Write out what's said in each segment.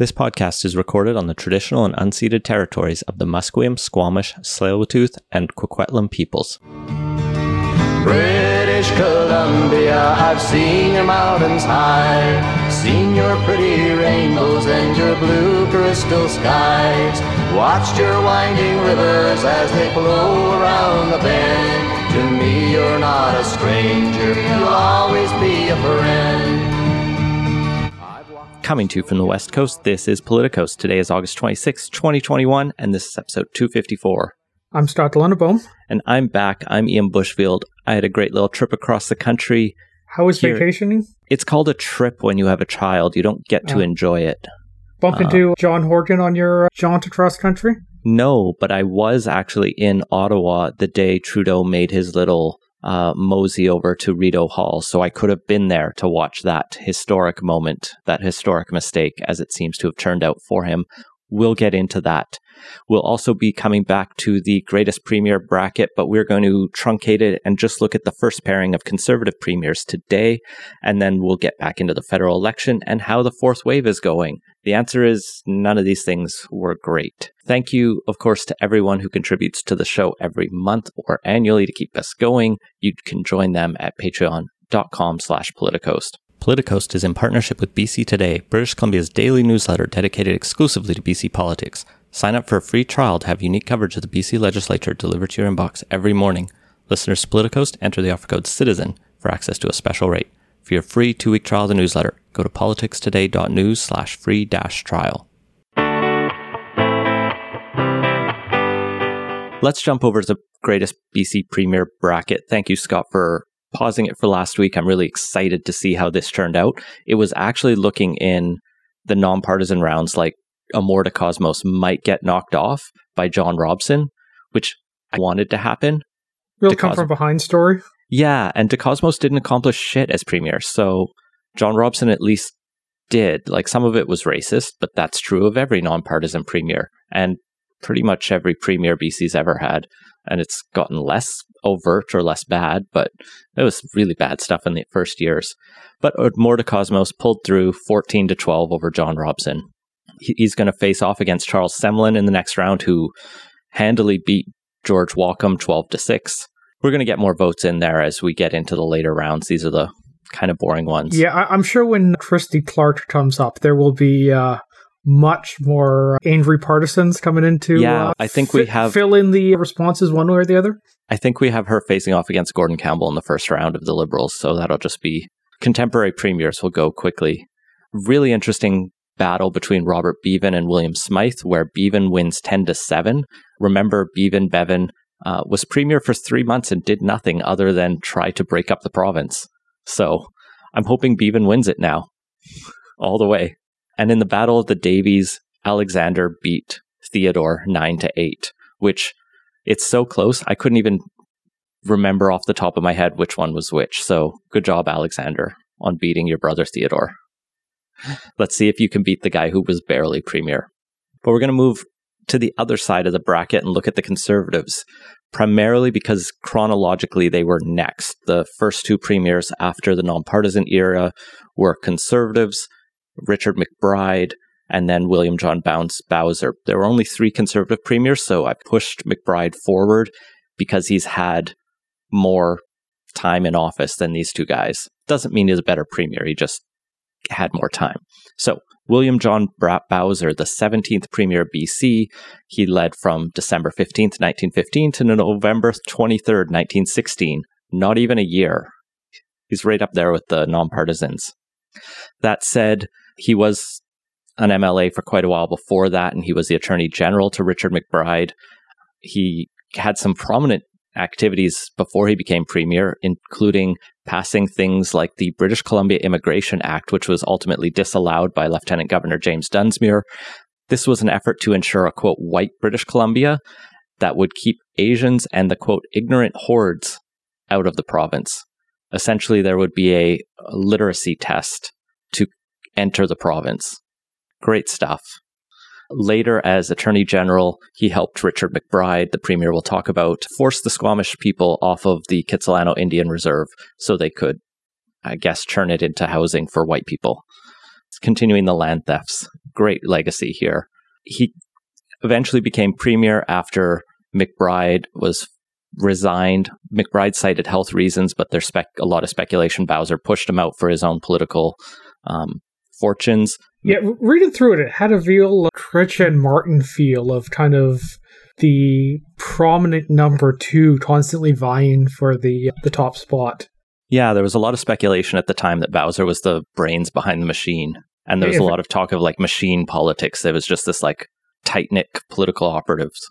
This podcast is recorded on the traditional and unceded territories of the Musqueam, Squamish, Tsleil-Waututh, and Coquitlam peoples. British Columbia, I've seen your mountains high, seen your pretty rainbows and your blue crystal skies, watched your winding rivers as they flow around the bend. To me, you're not a stranger, you'll always be a friend. Coming to you from the West Coast, this is Politicoast. Today is August 26, 2021, and this is episode 254. I'm Scott de Lange Boom. And I'm back. I'm Ian Bushfield. I had a great little trip across the country. How was Here- vacationing? It's called a trip when you have a child. You don't get to Oh. enjoy it. Bump Uh, into John Horgan on your uh, jaunt across country? No, but I was actually in Ottawa the day Trudeau made his little uh, mosey over to Rideau Hall. So I could have been there to watch that historic moment, that historic mistake, as it seems to have turned out for him. We'll get into that. We'll also be coming back to the greatest premier bracket, but we're going to truncate it and just look at the first pairing of conservative premiers today. And then we'll get back into the federal election and how the fourth wave is going. The answer is none of these things were great. Thank you, of course, to everyone who contributes to the show every month or annually to keep us going. You can join them at patreon.com slash politicoast. Politicoast is in partnership with BC Today, British Columbia's daily newsletter dedicated exclusively to BC politics. Sign up for a free trial to have unique coverage of the BC legislature delivered to your inbox every morning. Listeners to Politicoast enter the offer code CITIZEN for access to a special rate. For your free two-week trial of the newsletter, go to politicstoday.news slash free dash trial. Let's jump over to the greatest BC Premier bracket. Thank you, Scott, for pausing it for last week. I'm really excited to see how this turned out. It was actually looking in the nonpartisan rounds like Amor de Cosmos might get knocked off by John Robson, which I wanted to happen. Real To come from behind story. Yeah, and DeCosmos didn't accomplish shit as premier, so John Robson at least did. Like some of it was racist, but that's true of every nonpartisan premier and pretty much every premier BC's ever had. And it's gotten less overt or less bad, but it was really bad stuff in the first years. But Amor de Cosmos pulled through 14 to 12 over John Robson. He's going to face off against Charles Semlin in the next round, who handily beat George Walkem 12 to 6 we're going to get more votes in there as we get into the later rounds. These are the kind of boring ones. Yeah, I- I'm sure when Christy Clark comes up, there will be uh, much more angry partisans coming into. Yeah, uh, I think we fi- have- fill in the responses one way or the other. I think we have her facing off against Gordon Campbell in the first round of the Liberals. So that'll just be contemporary premiers will go quickly. Really interesting battle between Robert Beaven and William Smithe, where Beaven wins 10 to 7. Remember, Beaven Beaven uh, was premier for three months and did nothing other than try to break up the province. So I'm hoping Beaven wins it now, all the way. And in the Battle of the Davies, Alexander beat Theodore 9 to 8, which it's so close. I couldn't even remember off the top of my head which one was which. So good job, Alexander, on beating your brother Theodore. Let's see if you can beat the guy who was barely premier. But we're going to move to the other side of the bracket and look at the conservatives, primarily because chronologically they were next. The first two premiers after the nonpartisan era were conservatives, Richard McBride, and then William John Bounce Bowser. There were only three conservative premiers, so I pushed McBride forward because he's had more time in office than these two guys. Doesn't mean he's a better premier, he just had more time. So, William John Bowser, the 17th premier BC, he led from December 15th, 1915 to November 23rd, 1916. Not even a year. He's right up there with the nonpartisans. That said, he was an MLA for quite a while before that, and he was the Attorney General to Richard McBride. He had some prominent activities before he became premier, including passing things like the British Columbia Immigration Act, which was ultimately disallowed by Lieutenant Governor James Dunsmuir. This was an effort to ensure a quote white British Columbia that would keep Asians and the quote ignorant hordes out of the province. Essentially, there would be a literacy test enter the province. Great stuff. Later, as Attorney General, he helped Richard McBride, the Premier we'll talk about, force the Squamish people off of the Kitsilano Indian Reserve so they could, I guess, turn it into housing for white people. Continuing the land thefts. great legacy here. He eventually became premier after McBride was resigned. McBride cited health reasons, but there's spec- a lot of speculation Bowser pushed him out for his own political um, fortunes. Yeah, reading through it, it had a real Chrétien Martin feel of kind of the prominent number two constantly vying for the uh, the top spot. Yeah, there was a lot of speculation at the time that Bowser was the brains behind the machine. And there was a lot of talk of like machine politics. There was just this like tight knit political operatives.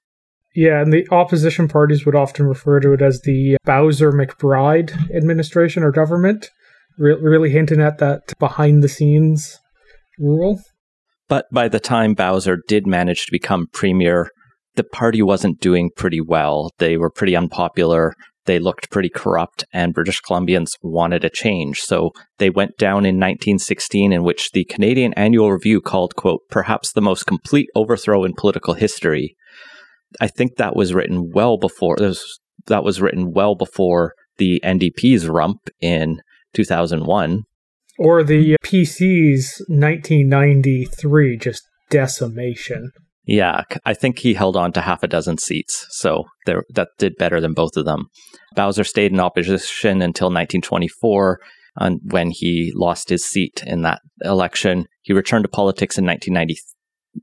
Yeah, and the opposition parties would often refer to it as the Bowser McBride administration or government, re- really hinting at that behind the scenes rule. But by the time Bowser did manage to become premier, the party wasn't doing pretty well. They were pretty unpopular. They looked pretty corrupt, and British Columbians wanted a change. So they went down in 1916, in which the Canadian Annual Review called, quote, perhaps the most complete overthrow in political history. I think that was written well before that was written well before the NDP's rump in 2001 or the uh, PC's 1993 just decimation. Yeah, I think he held on to half a dozen seats, so there, that did better than both of them. Bowser stayed in opposition until 1924, and when he lost his seat in that election. He returned to politics in 1990,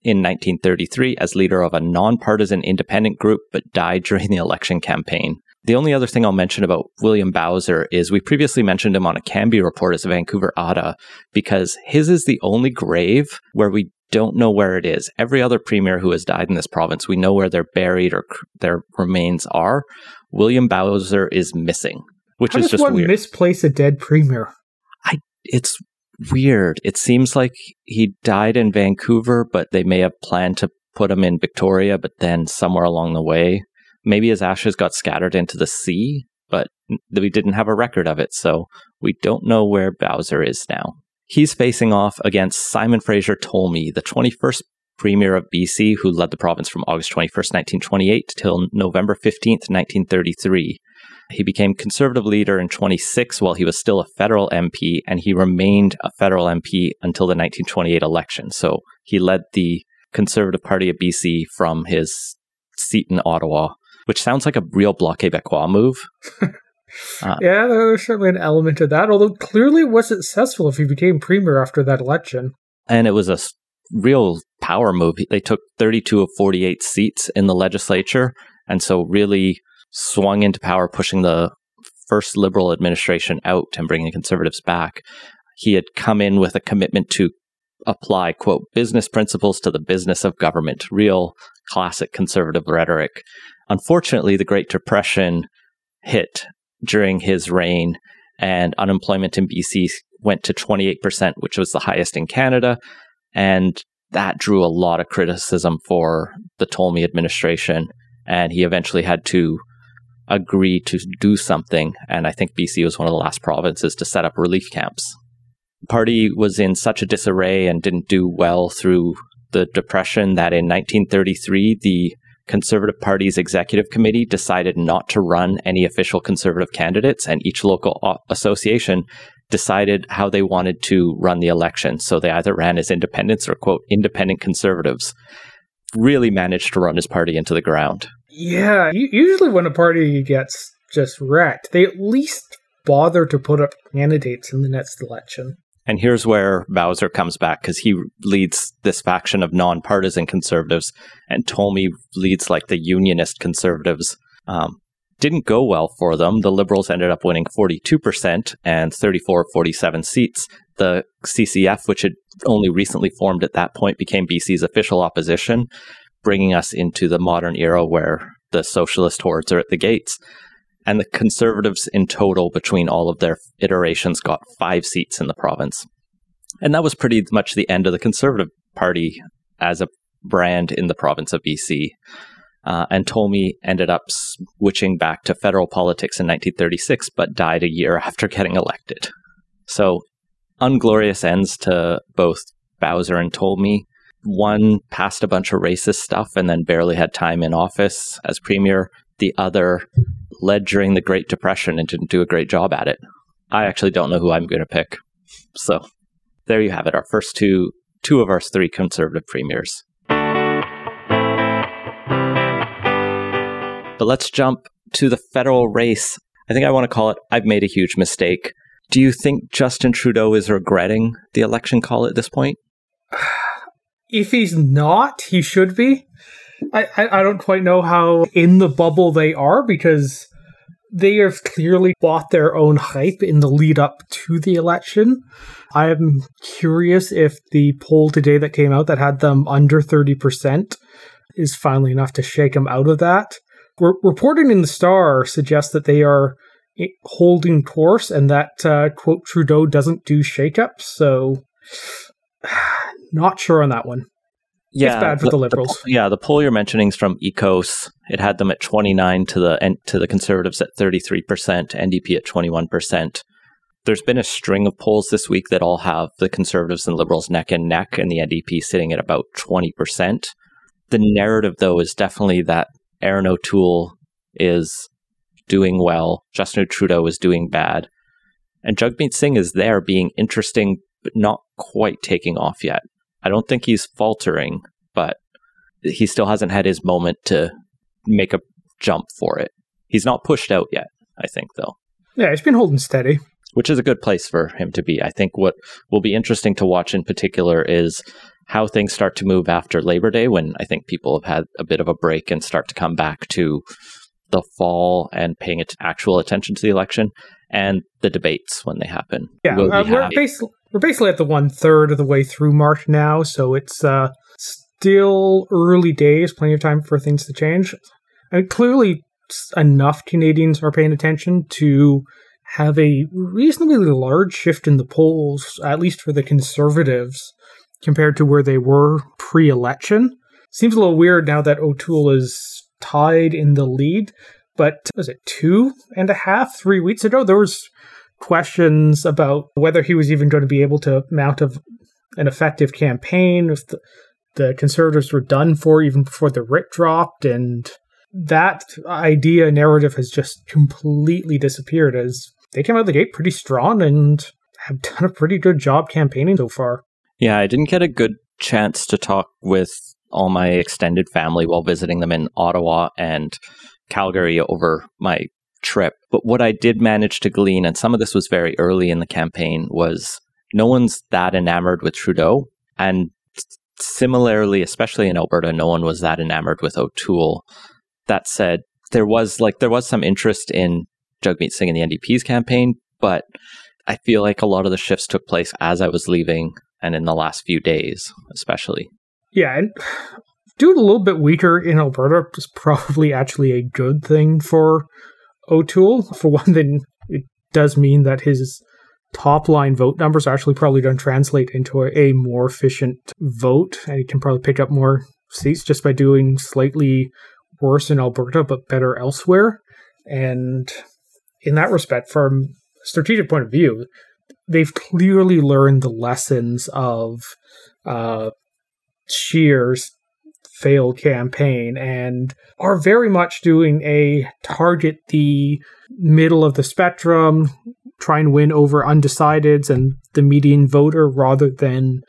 in 1933 as leader of a nonpartisan independent group, but died during the election campaign. The only other thing I'll mention about William Bowser is we previously mentioned him on a Canby report as a Vancouver Ada because his is the only grave where we don't know where it is. Every other premier who has died in this province, we know where they're buried or their remains are. William Bowser is missing, which How is just one weird. misplace a dead premier? I it's weird. It seems like he died in Vancouver, but they may have planned to put him in Victoria, but then somewhere along the way, maybe his ashes got scattered into the sea, but we didn't have a record of it, so we don't know where Bowser is now. He's facing off against Simon Fraser Tolmie, the 21st Premier of BC, who led the province from August 21st, 1928 till November 15th, 1933. He became Conservative leader in 26 while he was still a federal MP, and he remained a federal MP until the 1928 election. So he led the Conservative Party of BC from his seat in Ottawa, which sounds like a real Bloc Québécois move. Uh, yeah, there's certainly an element of that, although clearly it was successful if he became premier after that election. And it was a real power move. They took 32 of 48 seats in the legislature, and so really swung into power, pushing the first Liberal administration out and bringing conservatives back. He had come in with a commitment to apply, quote, business principles to the business of government, real classic conservative rhetoric. Unfortunately, the Great Depression hit during his reign, and unemployment in BC went to 28%, which was the highest in Canada. And that drew a lot of criticism for the Tolmie administration. And he eventually had to agree to do something. And I think BC was one of the last provinces to set up relief camps. The party was in such a disarray and didn't do well through the Depression that in 1933, the Conservative Party's executive committee decided not to run any official conservative candidates, and each local association decided how they wanted to run the election. So they either ran as independents or, quote, independent conservatives. Really managed to run his party into the ground. Yeah, usually when a party gets just wrecked, they at least bother to put up candidates in the next election. And here's where Bowser comes back because he leads this faction of nonpartisan conservatives, and Tolmie leads like the unionist conservatives. Um, didn't go well for them. The Liberals ended up winning 42% and 34 of 47 seats. The CCF, which had only recently formed at that point, became BC's official opposition, bringing us into the modern era where the socialist hordes are at the gates. And the Conservatives in total, between all of their iterations, got five seats in the province. And that was pretty much the end of the Conservative Party as a brand in the province of BC. Uh, and Tolmie ended up switching back to federal politics in 1936, but died a year after getting elected. So, unglorious ends to both Bowser and Tolmie. One passed a bunch of racist stuff and then barely had time in office as premier. The other led during the Great Depression and didn't do a great job at it. I actually don't know who I'm going to pick. So there you have it. Our first two two of our three conservative premiers. But let's jump to the federal race. I think I want to call it I've made a huge mistake. Do you think Justin Trudeau is regretting the election call at this point? If he's not, he should be. I, I, don't quite know how in the bubble they are because they have clearly bought their own hype in the lead up to the election. I am curious if the poll today that came out that had them under 30% is finally enough to shake them out of that. Re- reporting in the Star suggests that they are holding course and that, uh, quote, Trudeau doesn't do shakeups. So, not sure on that one. Yeah, it's bad for the, the Liberals. The, yeah, the poll you're mentioning is from EKOS. It had them at 29 to the to the Conservatives at 33 percent, NDP at 21 percent. There's been a string of polls this week that all have the Conservatives and Liberals neck and neck, and the NDP sitting at about 20 percent. The narrative, though, is definitely that Erin O'Toole is doing well, Justin Trudeau is doing bad, and Jagmeet Singh is there being interesting, but not quite taking off yet. I don't think he's faltering, but he still hasn't had his moment to make a jump for it. He's not pushed out yet, I think, though. Yeah, he's been holding steady. Which is a good place for him to be. I think what will be interesting to watch in particular is how things start to move after Labor Day when I think people have had a bit of a break and start to come back to the fall and paying actual attention to the election and the debates when they happen. Yeah, uh, we're, basically, we're basically at the one third of the way through March now, so it's uh, still early days, plenty of time for things to change. And clearly, enough Canadians are paying attention to have a reasonably large shift in the polls, at least for the Conservatives, compared to where they were pre election. Seems a little weird now that O'Toole is tied in the lead, but was it two and a half, three weeks ago? There was questions about whether he was even going to be able to mount a, an effective campaign, if the, the conservatives were done for even before the writ dropped, and that idea narrative has just completely disappeared as they came out of the gate pretty strong and have done a pretty good job campaigning so far. Yeah, I didn't get a good chance to talk with all my extended family while visiting them in Ottawa and Calgary over my trip. But what I did manage to glean, and some of this was very early in the campaign, was no one's that enamored with Trudeau. And similarly, especially in Alberta, no one was that enamored with O'Toole. That said, there was like there was some interest in Jagmeet Singh in the NDP's campaign, but I feel like a lot of the shifts took place as I was leaving and in the last few days, especially. Yeah, and doing a little bit weaker in Alberta is probably actually a good thing for O'Toole. For one thing, it does mean that his top line vote numbers actually probably to translate into a, more efficient vote, and he can probably pick up more seats just by doing slightly worse in Alberta but better elsewhere. And in that respect, from a strategic point of view, they've clearly learned the lessons of uh, Scheer's failed campaign and are very much doing a target the middle of the spectrum, try and win over undecideds and the median voter rather than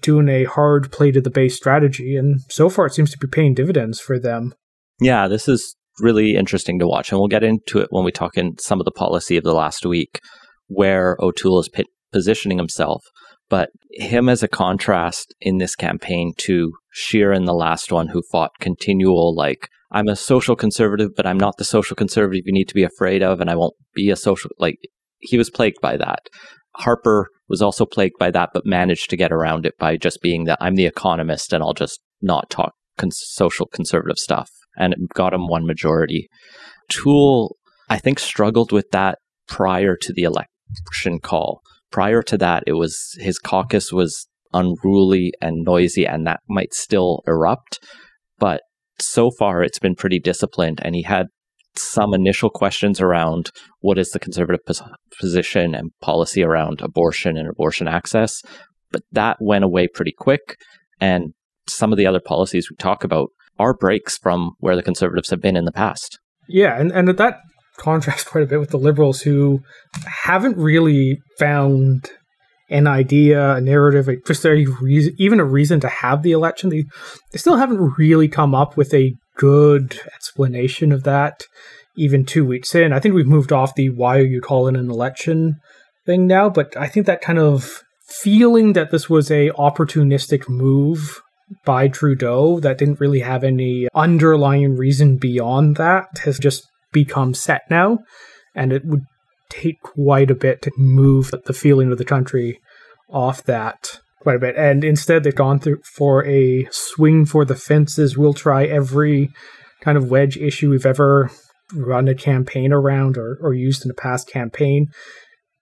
doing a hard play to the base strategy. And so far, it seems to be paying dividends for them. Yeah, this is really interesting to watch. And we'll get into it when we talk in some of the policy of the last week, where O'Toole is positioning himself. But him as a contrast in this campaign to Scheer in the last one, who fought continual, like, I'm a social conservative, but I'm not the social conservative you need to be afraid of, and I won't be a social, like, he was plagued by that. Harper was also plagued by that, but managed to get around it by just being that I'm the economist and I'll just not talk social conservative stuff. And it got him one majority. Toole, I think, struggled with that prior to the election call prior to that, it was his caucus was unruly and noisy, and that might still erupt. But so far, it's been pretty disciplined, and he had some initial questions around what is the conservative pos- position and policy around abortion and abortion access. But that went away pretty quick. And some of the other policies we talk about are breaks from where the conservatives have been in the past. Yeah, and, and that contrast quite a bit with the liberals who haven't really found an idea, a narrative, just a reason, even a reason to have the election. They, they still haven't really come up with a good explanation of that, even two weeks in. I think we've moved off the why are you calling an election thing now, but I think that kind of feeling that this was a opportunistic move by Trudeau that didn't really have any underlying reason beyond that has just become set now. And it would take quite a bit to move the feeling of the country off that quite a bit. And instead, they've gone through for a swing for the fences. We'll try every kind of wedge issue we've ever run a campaign around or, or used in a past campaign.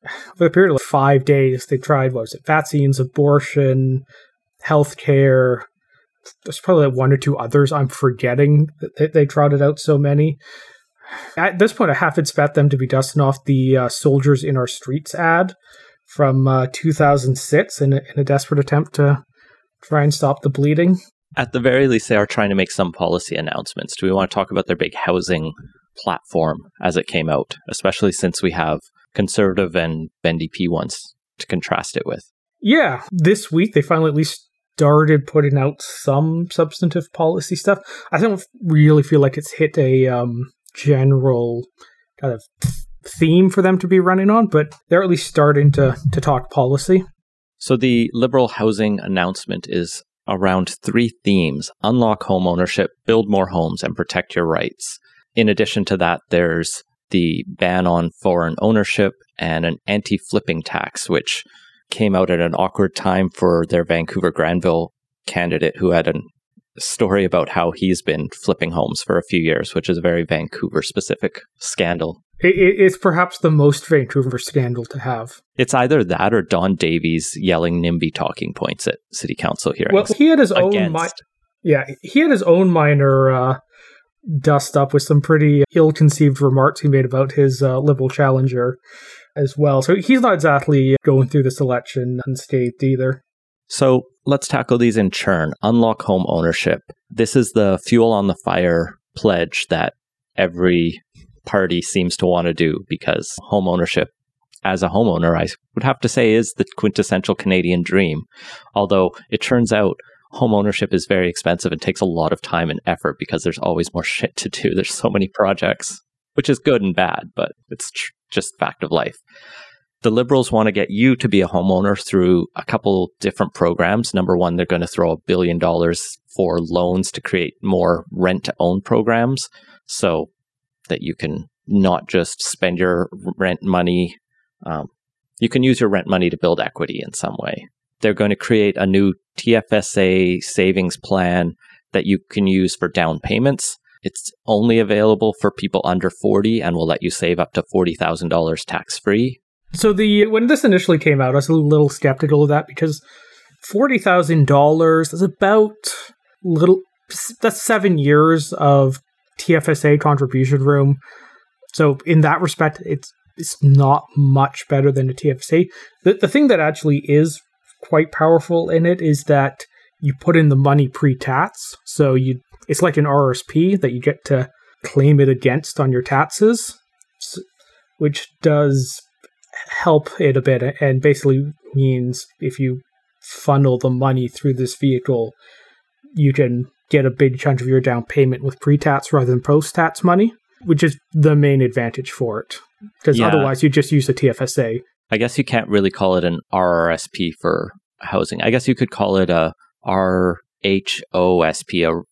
For the period of like five days, they tried, what was it, vaccines, abortion, healthcare. There's probably like one or two others I'm forgetting that they trotted out so many. At this point, I half expect them to be dusting off the uh, Soldiers in Our Streets ad from uh, 2006 in a, in a desperate attempt to try and stop the bleeding. At the very least, they are trying to make some policy announcements. Do we want to talk about their big housing platform as it came out, especially since we have conservative and NDP ones to contrast it with? Yeah, this week they finally at least started putting out some substantive policy stuff. I don't really feel like it's hit a um, general kind of theme for them to be running on, but they're at least starting to to talk policy. So the liberal housing announcement is around three themes: unlock home ownership, build more homes, and protect your rights. In addition to that, there's the ban on foreign ownership and an anti-flipping tax, which came out at an awkward time for their Vancouver Granville candidate who had an story about how he's been flipping homes for a few years, which is a very Vancouver specific scandal. It, it's perhaps the most Vancouver scandal to have. It's either that or Don Davies yelling NIMBY talking points at city council hearings. Well, he had his own. Mi- yeah, he had his own minor uh, dust up with some pretty ill-conceived remarks he made about his uh, liberal challenger as well. So he's not exactly going through this election unscathed either. So let's tackle these in churn. Unlock home ownership. This is the fuel on the fire pledge that every party seems to want to do because home ownership as a homeowner, I would have to say is the quintessential Canadian dream. Although it turns out home ownership is very expensive and takes a lot of time and effort because there's always more shit to do. There's so many projects, which is good and bad, but it's tr- just fact of life. The Liberals want to get you to be a homeowner through a couple different programs. Number one, they're going to throw a billion dollars for loans to create more rent to own programs so that you can not just spend your rent money. Um, you can use your rent money to build equity in some way. They're going to create a new TFSA savings plan that you can use for down payments. It's only available for people under 40 and will let you save up to $40,000 tax free. So the when this initially came out, I was a little skeptical of that because forty thousand dollars is about little. That's seven years of TFSA contribution room. So in that respect, it's it's not much better than a TFSA. The the thing that actually is quite powerful in it is that you put in the money pre-tax. So you it's like an RSP that you get to claim it against on your taxes, which does help it a bit and basically means if you funnel the money through this vehicle, you can get a big chunk of your down payment with pre-tax rather than post-tax money, which is the main advantage for it. Because yeah. otherwise, you just use the TFSA. I guess you can't really call it an RRSP for housing. I guess you could call it a RHOSP, a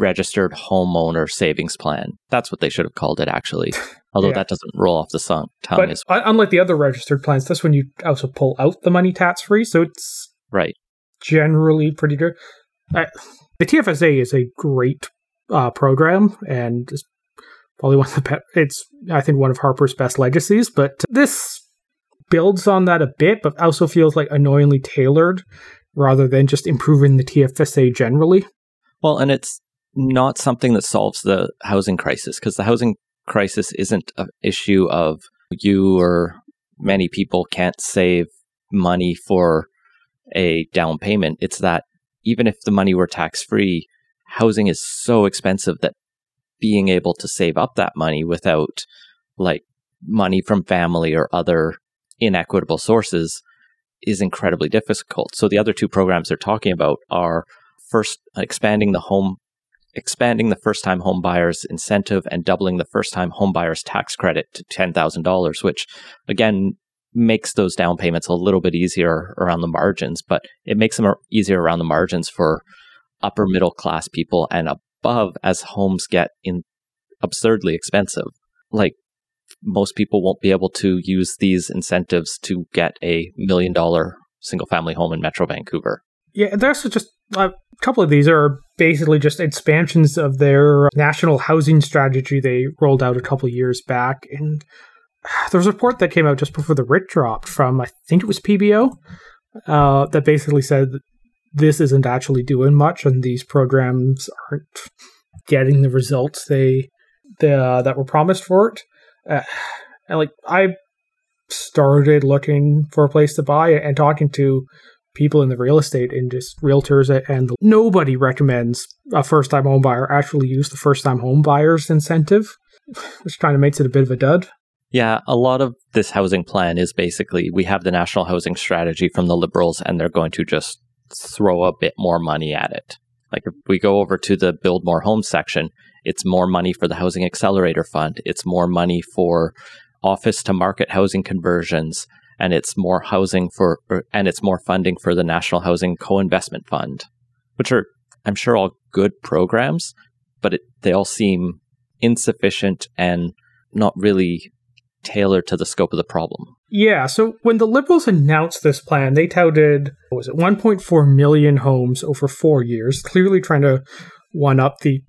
registered homeowner savings plan. That's what they should have called it, actually. Although yeah. that doesn't roll off the tongue. But as well. unlike the other registered plans, this one you also pull out the money tax free, so it's right generally pretty good. Uh, the TFSA is a great uh, program and it's probably one of the best. It's I think one of Harper's best legacies, but this builds on that a bit, but also feels like annoyingly tailored rather than just improving the TFSA generally. Well, and it's not something that solves the housing crisis because the housing crisis isn't an issue of you or many people can't save money for a down payment. It's that even if the money were tax free, housing is so expensive that being able to save up that money without like money from family or other inequitable sources is incredibly difficult. So the other two programs they're talking about are first expanding the home expanding the first time home buyers incentive and doubling the first time home buyers tax credit to $10,000 which again makes those down payments a little bit easier around the margins but it makes them easier around the margins for upper middle class people and above as homes get in absurdly expensive like most people won't be able to use these incentives to get a million dollar single family home in Metro Vancouver. Yeah, there's just a couple of these are basically just expansions of their national housing strategy they rolled out a couple years back. And there was a report that came out just before the writ dropped from, I think it was PBO, uh, that basically said this isn't actually doing much and these programs aren't getting the results they, they uh, that were promised for it uh, and like I started looking for a place to buy and talking to people in the real estate and just realtors and nobody recommends a first time home buyer actually use the first time home buyers incentive which kind of makes it a bit of a dud yeah a lot of this housing plan is basically we have the national housing strategy from the liberals and they're going to just throw a bit more money at it like if we go over to the build more homes section it's more money for the Housing Accelerator Fund. It's more money for office to market housing conversions. And it's more housing for, er, and it's more funding for the National Housing Co investment Fund, which are, I'm sure, all good programs, but it, they all seem insufficient and not really tailored to the scope of the problem. Yeah, so when the Liberals announced this plan, they touted, was it, 1.4 million homes over four years, clearly trying to one up the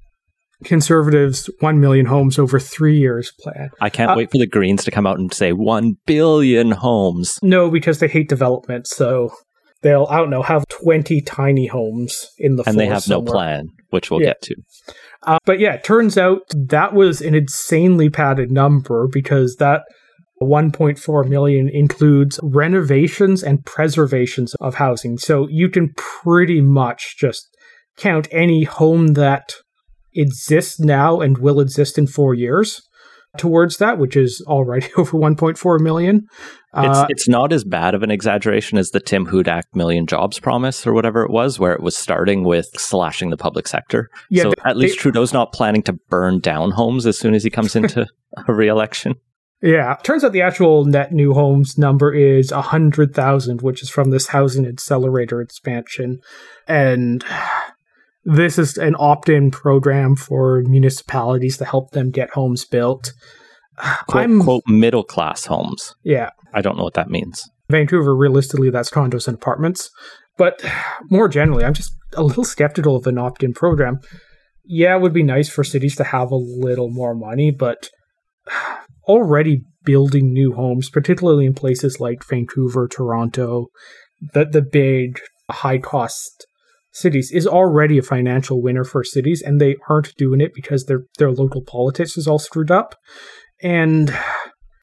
conservatives 1 million homes over three years plan. I can't uh, wait for the Greens to come out and say 1 billion homes. No, because they hate development. So they'll, I don't know, have 20 tiny homes in the And they have somewhere. no plan, which we'll yeah. get to. Uh, but yeah, it turns out that was an insanely padded number because that 1.4 million includes renovations and preservations of housing. So you can pretty much just count any home that exists now and will exist in four years towards that, which is already over 1.4 million. Uh, it's, it's not as bad of an exaggeration as the Tim Hudak million jobs promise or whatever it was, where it was starting with slashing the public sector. Yeah, so they, at least they, Trudeau's not planning to burn down homes as soon as he comes into a re-election. Yeah, turns out the actual net new homes number is 100,000, which is from this housing accelerator expansion. And this is an opt-in program for municipalities to help them get homes built. Quote, I'm quote middle class homes. Yeah. I don't know what that means. Vancouver, realistically, that's condos and apartments. But more generally, I'm just a little skeptical of an opt in program. Yeah, it would be nice for cities to have a little more money, but already building new homes, particularly in places like Vancouver, Toronto, the, the big high cost cities is already a financial winner for cities and they aren't doing it because their their local politics is all screwed up. And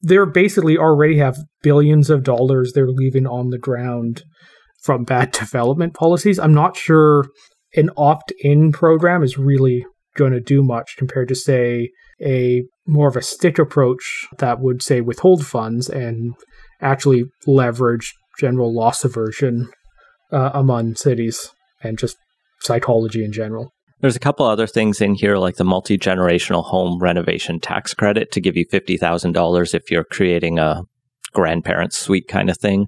they're basically already have billions of dollars they're leaving on the ground from bad development policies. I'm not sure an opt-in program is really going to do much compared to say a more of a stick approach that would say withhold funds and actually leverage general loss aversion uh, among cities and just psychology in general. There's a couple other things in here, like the multi generational home renovation tax credit to give you $50,000 if you're creating a grandparents suite kind of thing.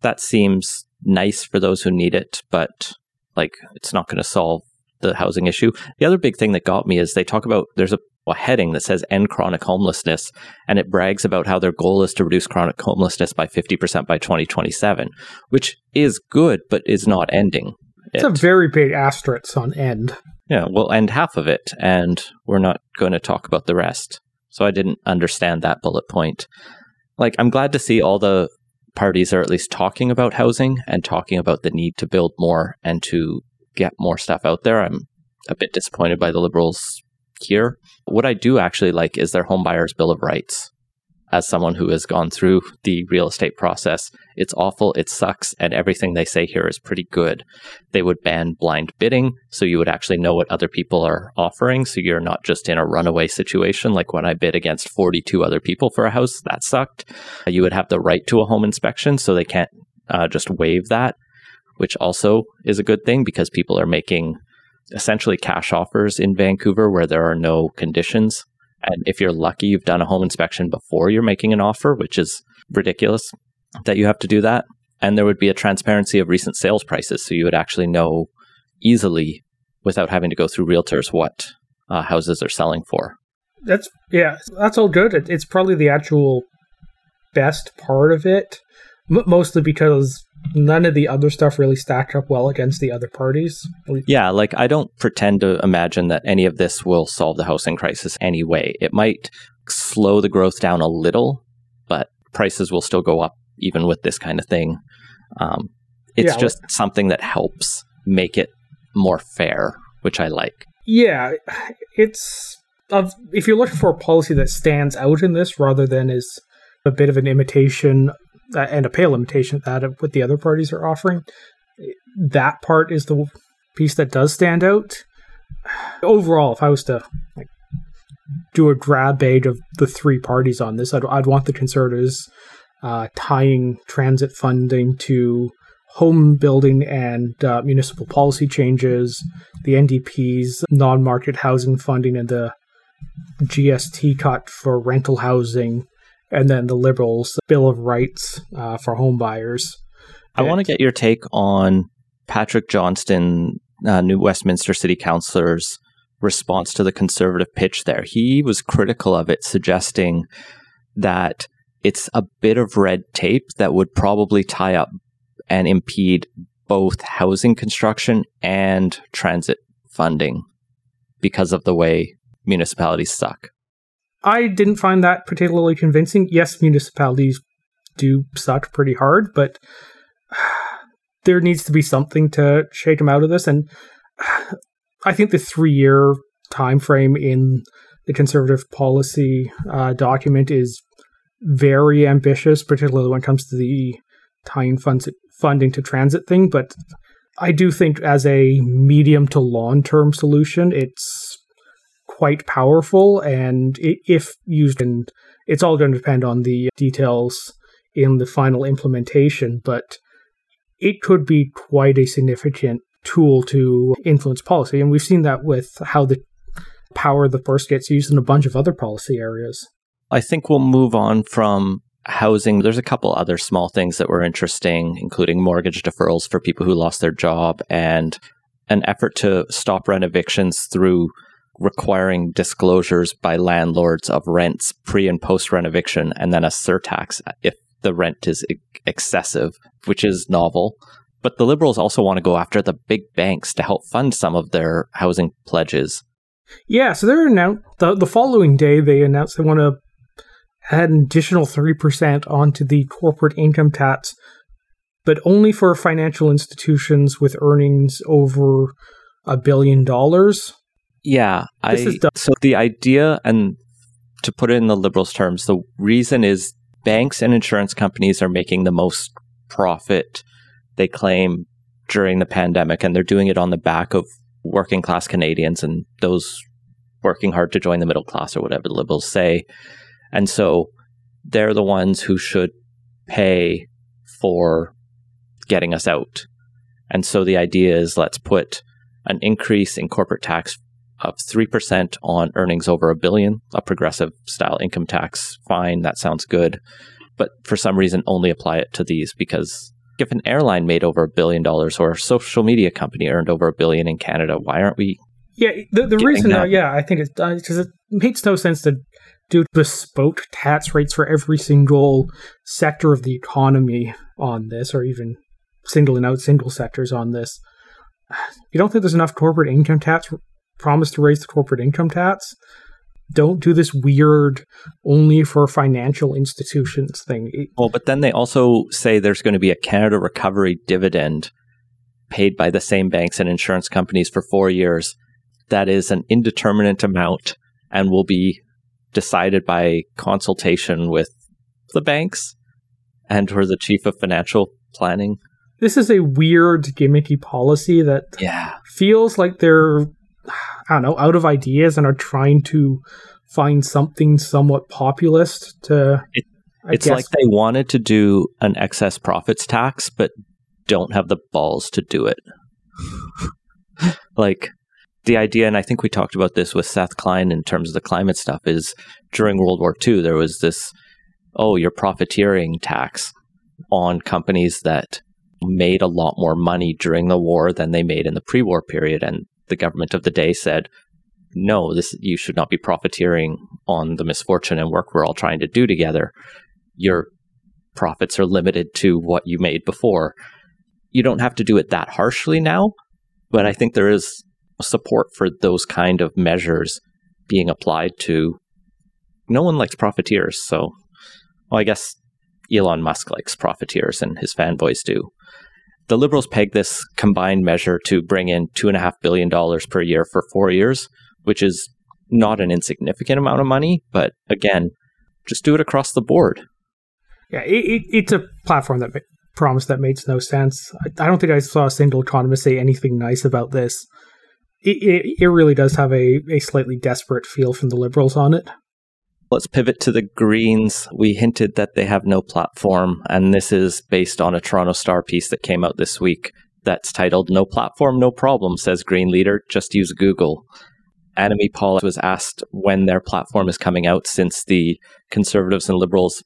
That seems nice for those who need it, but like it's not going to solve the housing issue. The other big thing that got me is they talk about there's a, a, heading that says end chronic homelessness, and it brags about how their goal is to reduce chronic homelessness by 50% by 2027, which is good, but is not ending. It's a very big asterisk on end. Yeah, we'll end half of it, and we're not going to talk about the rest. So I didn't understand that bullet point. Like, I'm glad to see all the parties are at least talking about housing and talking about the need to build more and to get more stuff out there. I'm a bit disappointed by the Liberals here. What I do actually like is their homebuyers' bill of rights as someone who has gone through the real estate process. It's awful, it sucks, and everything they say here is pretty good. They would ban blind bidding, so you would actually know what other people are offering, so you're not just in a runaway situation like when I bid against 42 other people for a house. That sucked. You would have the right to a home inspection, so they can't uh, just waive that, which also is a good thing because people are making essentially cash offers in Vancouver where there are no conditions. And if you're lucky, you've done a home inspection before you're making an offer, which is ridiculous that you have to do that. And there would be a transparency of recent sales prices. So you would actually know easily without having to go through realtors what uh, houses are selling for. That's, yeah, that's all good. It, it's probably the actual best part of it, m- mostly because none of the other stuff really stacked up well against the other parties. Yeah, like I don't pretend to imagine that any of this will solve the housing crisis anyway. It might slow the growth down a little, but prices will still go up even with this kind of thing. Um, it's Yeah, just something that helps make it more fair, which I like. Yeah, it's of if you're looking for a policy that stands out in this rather than is a bit of an imitation uh, and a pale imitation at that of what the other parties are offering. That part is the piece that does stand out. Overall, if I was to like, do a grab bait of the three parties on this, I'd, I'd want the Conservatives uh, tying transit funding to home building and uh, municipal policy changes, the NDP's non market housing funding, and the GST cut for rental housing, and then the Liberals' Bill of Rights uh, for home buyers. I want to get your take on Patrick Johnstone, uh, New Westminster City Councillor's response to the conservative pitch there. He was critical of it, suggesting that it's a bit of red tape that would probably tie up and impede both housing construction and transit funding because of the way municipalities suck. I didn't find that particularly convincing. Yes, municipalities do suck pretty hard, but there needs to be something to shake them out of this. And I think the three-year time frame in the conservative policy uh, document is very ambitious, particularly when it comes to the tying funds funding to transit thing. But I do think as a medium to long-term solution, it's quite powerful and if used and it's all going to depend on the uh, details in the final implementation but it could be quite a significant tool to influence policy and we've seen that with how the power of the purse gets used in a bunch of other policy areas I think we'll move on from housing. There's a couple other small things that were interesting, including mortgage deferrals for people who lost their job and an effort to stop rent evictions through requiring disclosures by landlords of rents pre and post rent eviction and then a surtax if the rent is ex- excessive, which is novel. But the Liberals also want to go after the big banks to help fund some of their housing pledges. yeah so they're announced the, the following day they announced they want to add an additional 3% onto the corporate income tax but only for financial institutions with earnings over a billion dollars Yeah, I so the idea and to put it in the liberals terms, the reason is banks and insurance companies are making the most profit they claim during the pandemic and they're doing it on the back of working class Canadians and those working hard to join the middle class or whatever the liberals say. And so they're the ones who should pay for getting us out. And so the idea is let's put an increase in corporate tax of 3% on earnings over a billion, a progressive style income tax. Fine, that sounds good. But for some reason, only apply it to these because if an airline made over a billion dollars or a social media company earned over a billion in Canada, why aren't we? Yeah, the, the reason, that. uh, yeah, I think it's because it makes no sense to do bespoke tax rates for every single sector of the economy on this, or even singling out single sectors on this. You don't think there's enough corporate income tax promise to raise the corporate income tax? Don't do this weird only for financial institutions thing. Well, but then they also say there's going to be a Canada Recovery dividend paid by the same banks and insurance companies for four years. That is an indeterminate amount and will be decided by consultation with the banks and or the chief of financial planning. This is a weird, gimmicky policy that Yeah. feels like they're I don't know out of ideas and are trying to find something somewhat populist to I it's guess- like they wanted to do an excess profits tax, but don't have the balls to do it. like the idea, and I think we talked about this with Seth Klein in terms of the climate stuff, is during World War II, there was this oh, you're profiteering tax on companies that made a lot more money during the war than they made in the pre war period. And the government of the day said, no, this you should not be profiteering on the misfortune and work we're all trying to do together. Your profits are limited to what you made before. You don't have to do it that harshly now, but I think there is support for those kind of measures being applied to no one likes profiteers, so well, I guess Elon Musk likes profiteers and his fanboys do. The Liberals peg this combined measure to bring in $2.5 billion per year for four years, which is not an insignificant amount of money, but again, just do it across the board. Yeah, it, it, it's a platform that promise that makes no sense. I, I don't think I saw a single economist say anything nice about this. It, it, it really does have a, a slightly desperate feel from the liberals on it. Let's pivot to the Greens. We hinted that they have no platform, and this is based on a Toronto Star piece that came out this week that's titled No Platform, No Problem, says Green Leader, just use Google. Annamie Paul was asked when their platform is coming out since the Conservatives and Liberals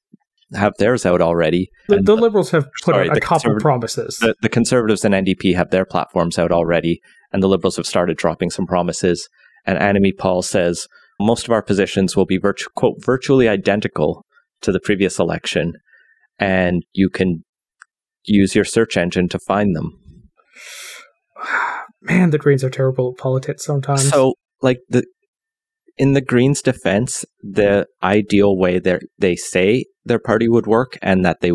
have theirs out already. The, the uh, liberals have put sorry, out a couple promises. the, the Conservatives and NDP have their platforms out already, and the Liberals have started dropping some promises. And Annamie Paul says most of our positions will be virtu- quote virtually identical to the previous election, and you can use your search engine to find them. Man, the Greens are terrible at politics sometimes. So, like the in the Greens' defense, the ideal way they they say their party would work and that they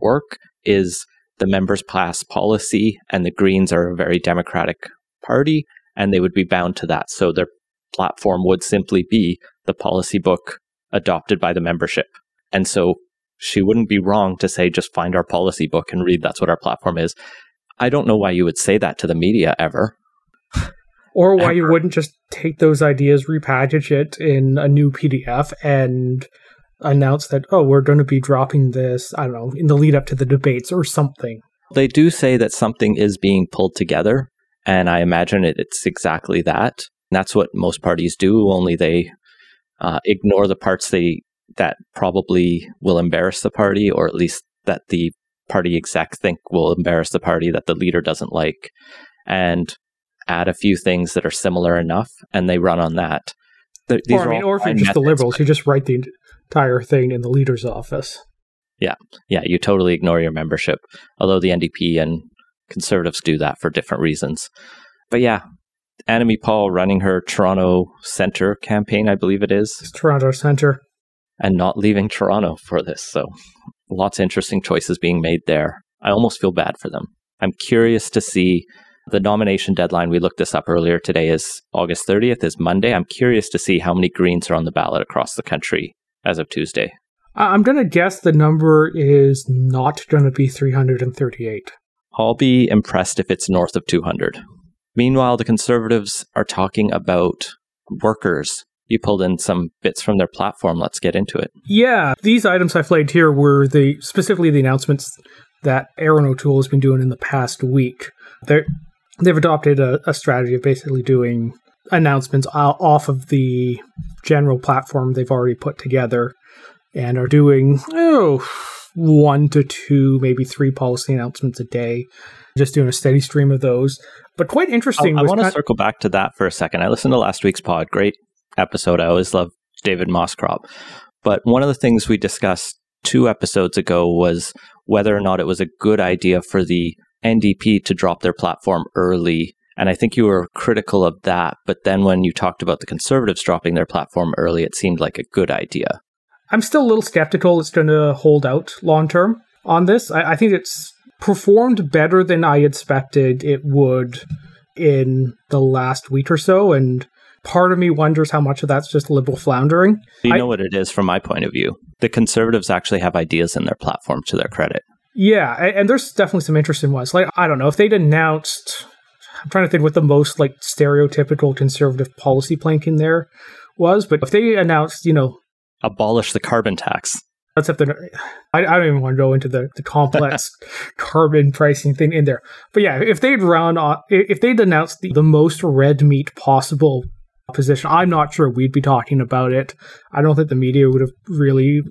work is the members pass policy, and the Greens are a very democratic party, and they would be bound to that. So their platform would simply be the policy book adopted by the membership, and so she wouldn't be wrong to say just find our policy book and read. That's what our platform is. I don't know why you would say that to the media ever. or why you wouldn't just take those ideas, repackage it in a new PDF, and announce that, oh, we're going to be dropping this, I don't know, in the lead up to the debates or something. They do say that something is being pulled together, and I imagine it, it's exactly that. That's what most parties do. Only they uh, ignore the parts they that probably will embarrass the party, or at least that the party exec think will embarrass the party that the leader doesn't like, and add a few things that are similar enough, and they run on that. Or, I mean, or if you're just the liberals, you just write the entire thing in the leader's office. Yeah, yeah, you totally ignore your membership. Although the NDP and conservatives do that for different reasons. But yeah, Annamie Paul running her Toronto Centre campaign, I believe it is, It's Toronto Centre. and not leaving Toronto for this. So lots of interesting choices being made there. I almost feel bad for them. I'm curious to see the nomination deadline. We looked this up earlier today is August 30th, is Monday. I'm curious to see how many Greens are on the ballot across the country as of Tuesday. I'm going to guess the number is not going to be 338. I'll be impressed if it's north of 200. Meanwhile, the Conservatives are talking about workers. You pulled in some bits from their platform. Let's get into it. Yeah, these items I flagged here were the specifically the announcements that Erin O'Toole has been doing in the past week. They're, they've adopted a, a strategy of basically doing announcements off of the general platform they've already put together and are doing oh one to two maybe three policy announcements a day just doing a steady stream of those but quite interesting I, was want to circle back to that for a second. I listened to last week's pod. Great episode. I always love David Moscrop. But one of the things we discussed two episodes ago was whether or not it was a good idea for the NDP to drop their platform early. And I think you were critical of that. But then when you talked about the Conservatives dropping their platform early, it seemed like a good idea. I'm still a little skeptical it's going to hold out long term on this. I, I think it's performed better than I expected it would in the last week or so. And part of me wonders how much of that's just liberal floundering. You I- know what it is from my point of view. The Conservatives actually have ideas in their platform to their credit. Yeah, and there's definitely some interesting ones. Like, I don't know, if they'd announced, I'm trying to think what the most like stereotypical conservative policy plank in there was, but if they announced, you know, Abolish the carbon tax. Except that I, I don't even want to go into the, the complex carbon pricing thing in there. But yeah, if they'd round run, if they'd announced the, the most red meat possible position, I'm not sure we'd be talking about it. I don't think the media would have really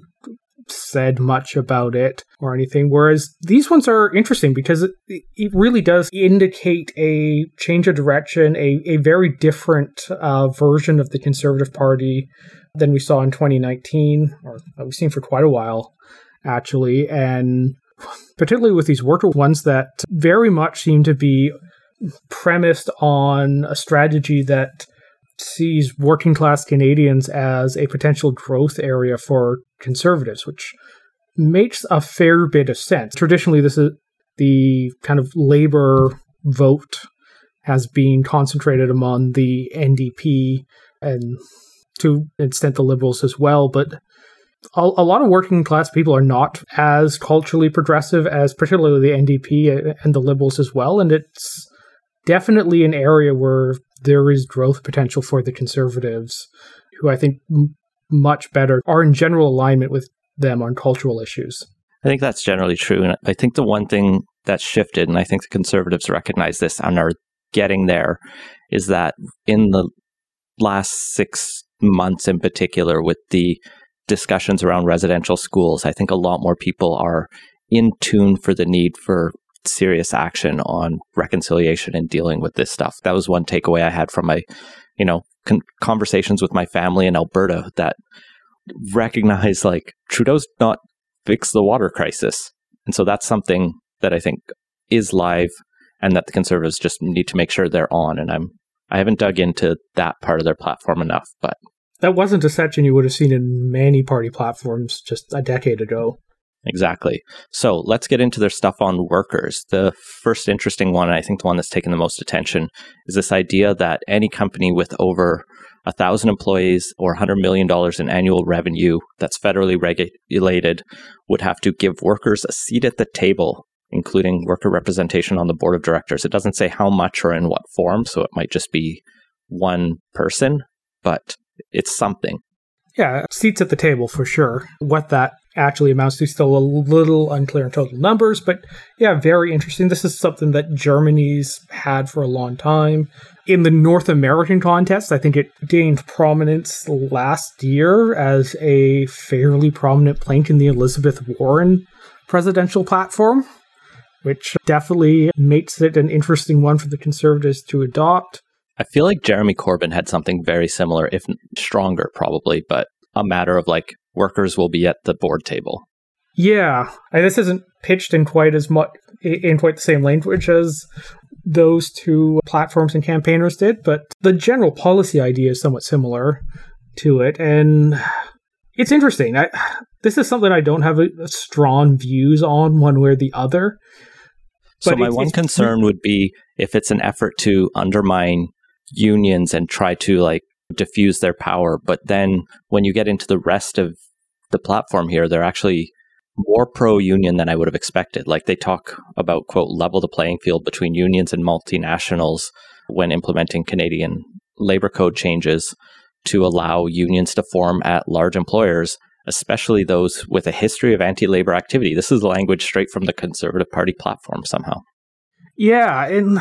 said much about it or anything. Whereas these ones are interesting because it, it really does indicate a change of direction, a, a very different uh, version of the Conservative Party than we saw in 2019, or we've seen for quite a while, actually. And particularly with these worker ones that very much seem to be premised on a strategy that sees working class Canadians as a potential growth area for conservatives, which makes a fair bit of sense. Traditionally, this is the kind of labor vote has been concentrated among the NDP and to an extent the liberals as well, but a, a, lot of working class people are not as culturally progressive as particularly the NDP and the liberals as well, and it's definitely an area where there is growth potential for the conservatives, who I think m- much better are in general alignment with them on cultural issues. I think that's generally true. And I think the one thing that's shifted, and I think the conservatives recognize this and are getting there, is that in the last six months in particular, with the discussions around residential schools, I think a lot more people are in tune for the need for serious action on reconciliation and dealing with this stuff. That was one takeaway I had from my, you know, con- conversations with my family in Alberta that recognize like Trudeau's not fixed the water crisis. And so that's something that I think is live and that the conservatives just need to make sure they're on. And I'm, I haven't dug into that part of their platform enough, but that wasn't a section you would have seen in many party platforms just a decade ago. Exactly. So let's get into their stuff on workers. The first interesting one, I think the one that's taken the most attention, is this idea that any company with over a thousand employees or $100 million in annual revenue that's federally regulated would have to give workers a seat at the table, including worker representation on the board of directors. It doesn't say how much or in what form, so it might just be one person, but it's something. Yeah, seats at the table for sure. What that actually amounts to still a little unclear in total numbers, but yeah, very interesting. This is something that Germany's had for a long time. In the North American contest, I think it gained prominence last year as a fairly prominent plank in the Elizabeth Warren presidential platform, which definitely makes it an interesting one for the conservatives to adopt. I feel like Jeremy Corbyn had something very similar, if stronger, probably, but a matter of like workers will be at the board table. Yeah, this isn't pitched in quite as much in quite the same language as those two platforms and campaigners did, but the general policy idea is somewhat similar to it, and it's interesting. I, this is something I don't have a, a strong views on one way or the other. So my one concern would be if it's an effort to undermine unions and try to like diffuse their power. But then when you get into the rest of the platform here, they're actually more pro union than I would have expected. Like they talk about, quote, level the playing field between unions and multinationals when implementing Canadian labor code changes to allow unions to form at large employers, especially those with a history of anti labor activity. This is language straight from the Conservative Party platform somehow. Yeah. And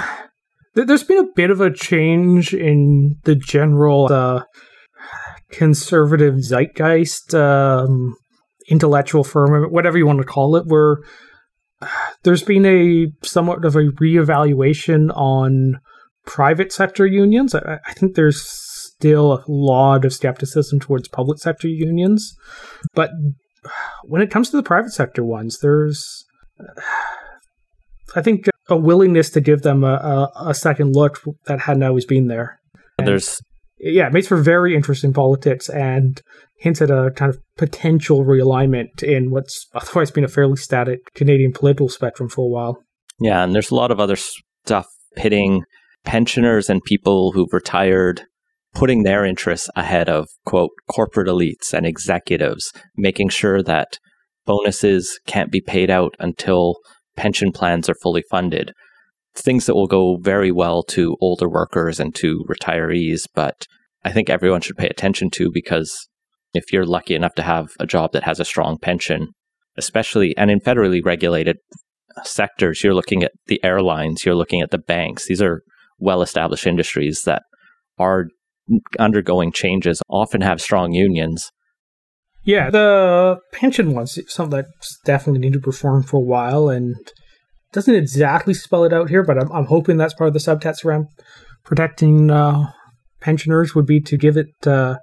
there's been a bit of a change in the general uh, conservative zeitgeist, um, intellectual firmament, whatever you want to call it, where there's been a somewhat of a reevaluation on private sector unions. I, I think there's still a lot of skepticism towards public sector unions, but when it comes to the private sector ones, there's I think a willingness to give them a, a, a second look that hadn't always been there. And There's yeah, it makes for very interesting politics and hints at a kind of potential realignment in what's otherwise been a fairly static Canadian political spectrum for a while. Yeah, and there's a lot of other stuff pitting pensioners and people who've retired, putting their interests ahead of, quote, corporate elites and executives, making sure that bonuses can't be paid out until pension plans are fully funded. Things that will go very well to older workers and to retirees, but I think everyone should pay attention to because If you're lucky enough to have a job that has a strong pension, especially and in federally regulated sectors, you're looking at the airlines, you're looking at the banks. These are well established industries that are undergoing changes, often have strong unions. Yeah, the pension one's something that's definitely need to perform for a while and doesn't exactly spell it out here, but I'm, I'm hoping that's part of the subtext around protecting uh, pensioners would be to give it uh,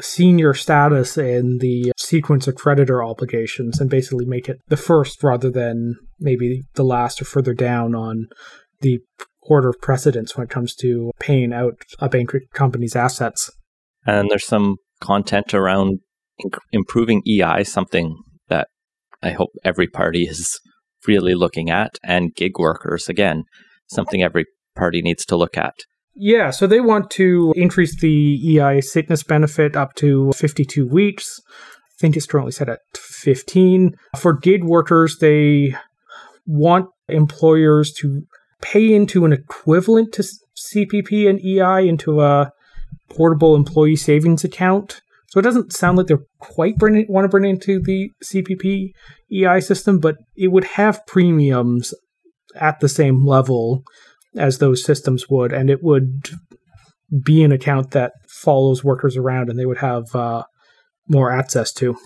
senior status in the sequence of creditor obligations and basically make it the first rather than maybe the last or further down on the order of precedence when it comes to paying out a bank company's assets. And there's some content around improving EI, something that I hope every party is really looking at, and gig workers, again, something every party needs to look at. Yeah, so they want to increase the EI sickness benefit up to 52 weeks. I think it's currently set at 15. For gig workers, they want employers to pay into an equivalent to CPP and EI into a portable employee savings account. So it doesn't sound like they're quite bring want to bring into the CPP EI system, but it would have premiums at the same level as those systems would, and it would be an account that follows workers around, and they would have uh, more access to.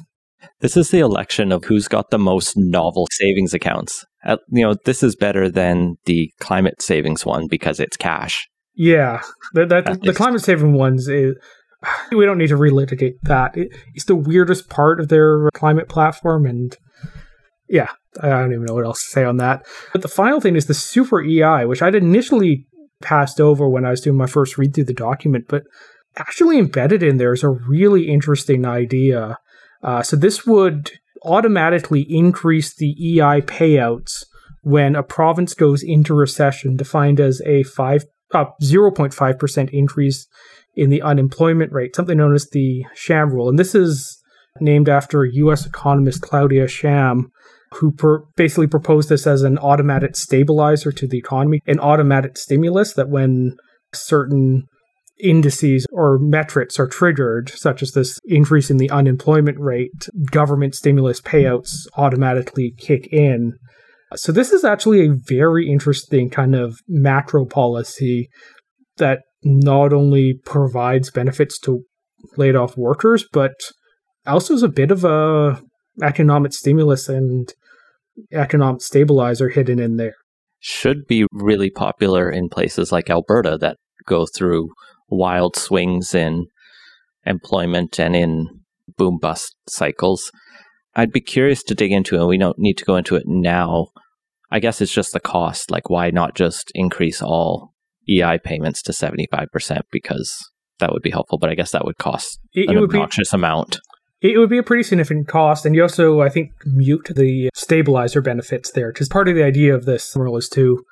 This is the election of who's got the most novel savings accounts. Uh, you know, this is better than the climate savings one because it's cash. Yeah, that, that the climate saving ones is. We don't need to relitigate that. It, it's the weirdest part of their climate platform, and yeah, I don't even know what else to say on that. But the final thing is the Super EI, which I'd initially passed over when I was doing my first read through the document, but actually embedded in there is a really interesting idea. Uh, so this would automatically increase the EI payouts when a province goes into recession, defined as a five uh, 0.5% increase in the unemployment rate, something known as the Sahm rule. And this is named after U.S. economist Claudia Sahm, who per- basically proposed this as an automatic stabilizer to the economy, an automatic stimulus that when certain indices or metrics are triggered, such as this increase in the unemployment rate, government stimulus payouts automatically kick in. So, this is actually a very interesting kind of macro policy that not only provides benefits to laid off workers, but also is a bit of a economic stimulus and economic stabilizer hidden in there. Should be really popular in places like Alberta that go through wild swings in employment and in boom bust cycles. I'd be curious to dig into, and we don't need to go into it now. I guess it's just the cost. Like, why not just increase all EI payments to 75%? Because that would be helpful, but I guess that would cost it, an it would obnoxious be, amount. It would be a pretty significant cost, and you also, I think, mute the stabilizer benefits there, because part of the idea of this rule is to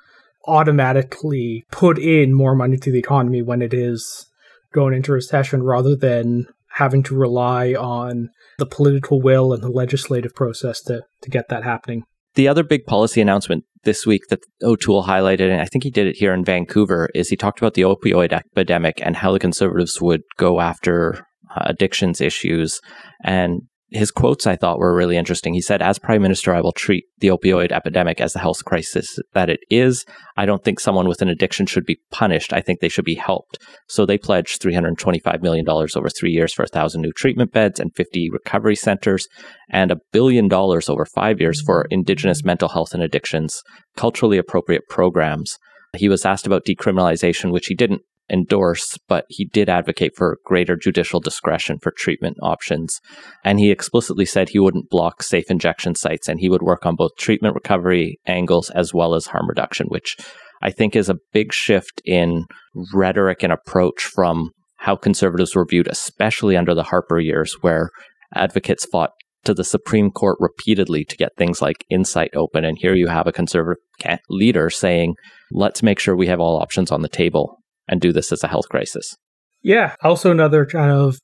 automatically put in more money to the economy when it is going into recession rather than having to rely on the political will and the legislative process to, to get that happening. The other big policy announcement this week that O'Toole highlighted, and I think he did it here in Vancouver, is he talked about the opioid epidemic and how the conservatives would go after uh, addictions issues. And his quotes I thought were really interesting. He said, As Prime Minister, I will treat the opioid epidemic as the health crisis that it is. I don't think someone with an addiction should be punished. I think they should be helped. So they pledged $325 million over three years for 1,000 new treatment beds and 50 recovery centers, and a billion dollars over five years for Indigenous mental health and addictions, culturally appropriate programs. He was asked about decriminalization, which he didn't endorse, but he did advocate for greater judicial discretion for treatment options. And he explicitly said he wouldn't block safe injection sites and he would work on both treatment recovery angles as well as harm reduction, which I think is a big shift in rhetoric and approach from how conservatives were viewed, especially under the Harper years, where advocates fought to the Supreme Court repeatedly to get things like Insite open. And here you have a conservative leader saying, let's make sure we have all options on the table and do this as a health crisis. Yeah. Also, another kind of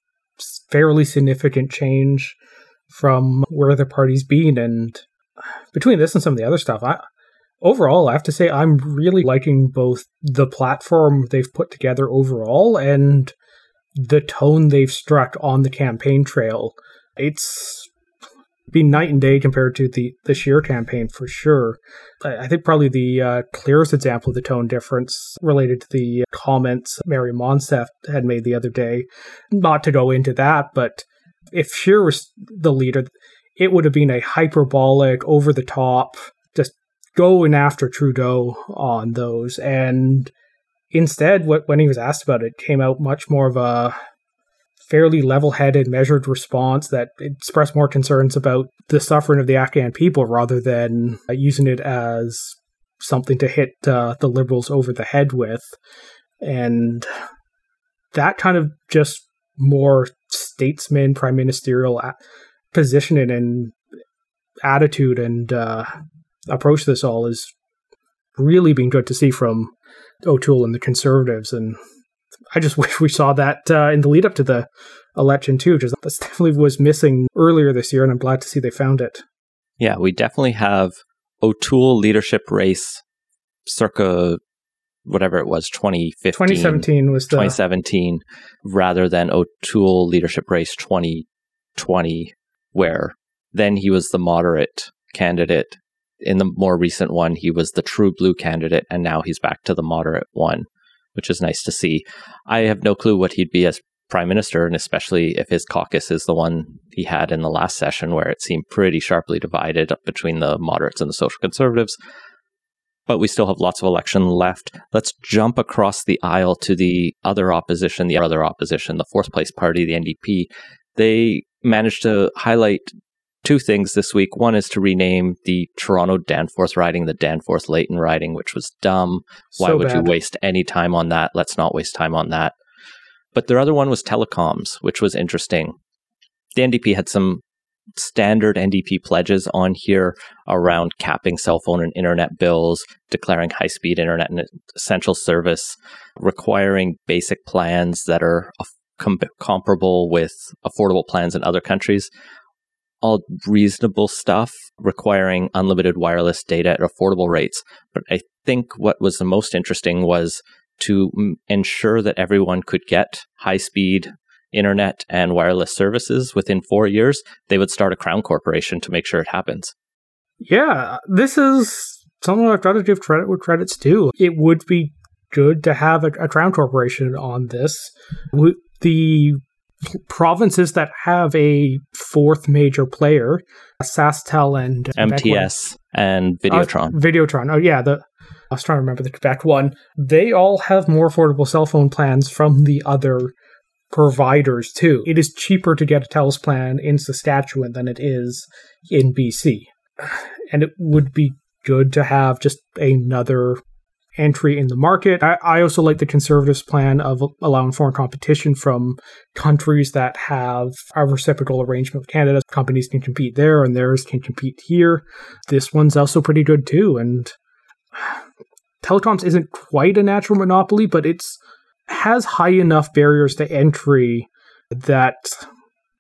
fairly significant change from where the party's been. And between this and some of the other stuff, I, overall, I have to say I'm really liking both the platform they've put together overall and the tone they've struck on the campaign trail, it's been night and day compared to the the Scheer campaign for sure. I think probably the uh, clearest example of the tone difference related to the comments Maryam Monsef had made the other day. Not to go into that, but if Scheer was the leader, it would have been a hyperbolic, over the top, just going after Trudeau on those. And instead, what, when he was asked about it, came out much more of a fairly level-headed, measured response that expressed more concerns about the suffering of the Afghan people rather than uh, using it as something to hit uh, the liberals over the head with. And that kind of just more statesman, prime ministerial positioning and attitude and uh, approach to this all is really being good to see from O'Toole and the Conservatives. And I just wish we saw that uh, in the lead up to the election too, because that definitely was missing earlier this year, and I'm glad to see they found it. Yeah, we definitely have O'Toole leadership race circa whatever it was 2015 2017 was the 2017 rather than O'Toole leadership race 2020 where then he was the moderate candidate. In the more recent one he was the true blue candidate and now he's back to the moderate one which is nice to see. I have no clue what he'd be as prime minister, and especially if his caucus is the one he had in the last session, where it seemed pretty sharply divided between the moderates and the social conservatives. But we still have lots of election left. Let's jump across the aisle to the other opposition, the other opposition, the fourth place party, the NDP. They managed to highlight two things this week. One is to rename the Toronto Danforth riding the Danforth Layton riding, which was dumb. Why So would you waste any time on that? Let's not waste time on that. But their other one was telecoms, which was interesting. The NDP had some standard NDP pledges on here around capping cell phone and internet bills, declaring high speed internet an essential service, requiring basic plans that are com- comparable with affordable plans in other countries all reasonable stuff requiring unlimited wireless data at affordable rates. But I think what was the most interesting was to mm, ensure that everyone could get high speed internet and wireless services within four years. They would start a crown corporation to make sure it happens. Yeah, this is something I've got to give credit where credit's due. It would be good to have a, a crown corporation on this. W- The provinces that have a fourth major player, SaskTel and MTS and Videotron. Uh, Videotron. Oh yeah, the I was trying to remember the Quebec one. They all have more affordable cell phone plans from the other providers too. It is cheaper to get a TELUS plan in Saskatchewan than it is in BC. And it would be good to have just another entry in the market. I, I also like the conservatives' plan of allowing foreign competition from countries that have a reciprocal arrangement with Canada. Companies can compete there and theirs can compete here. This one's also pretty good too. And telecoms isn't quite a natural monopoly, but it's has high enough barriers to entry that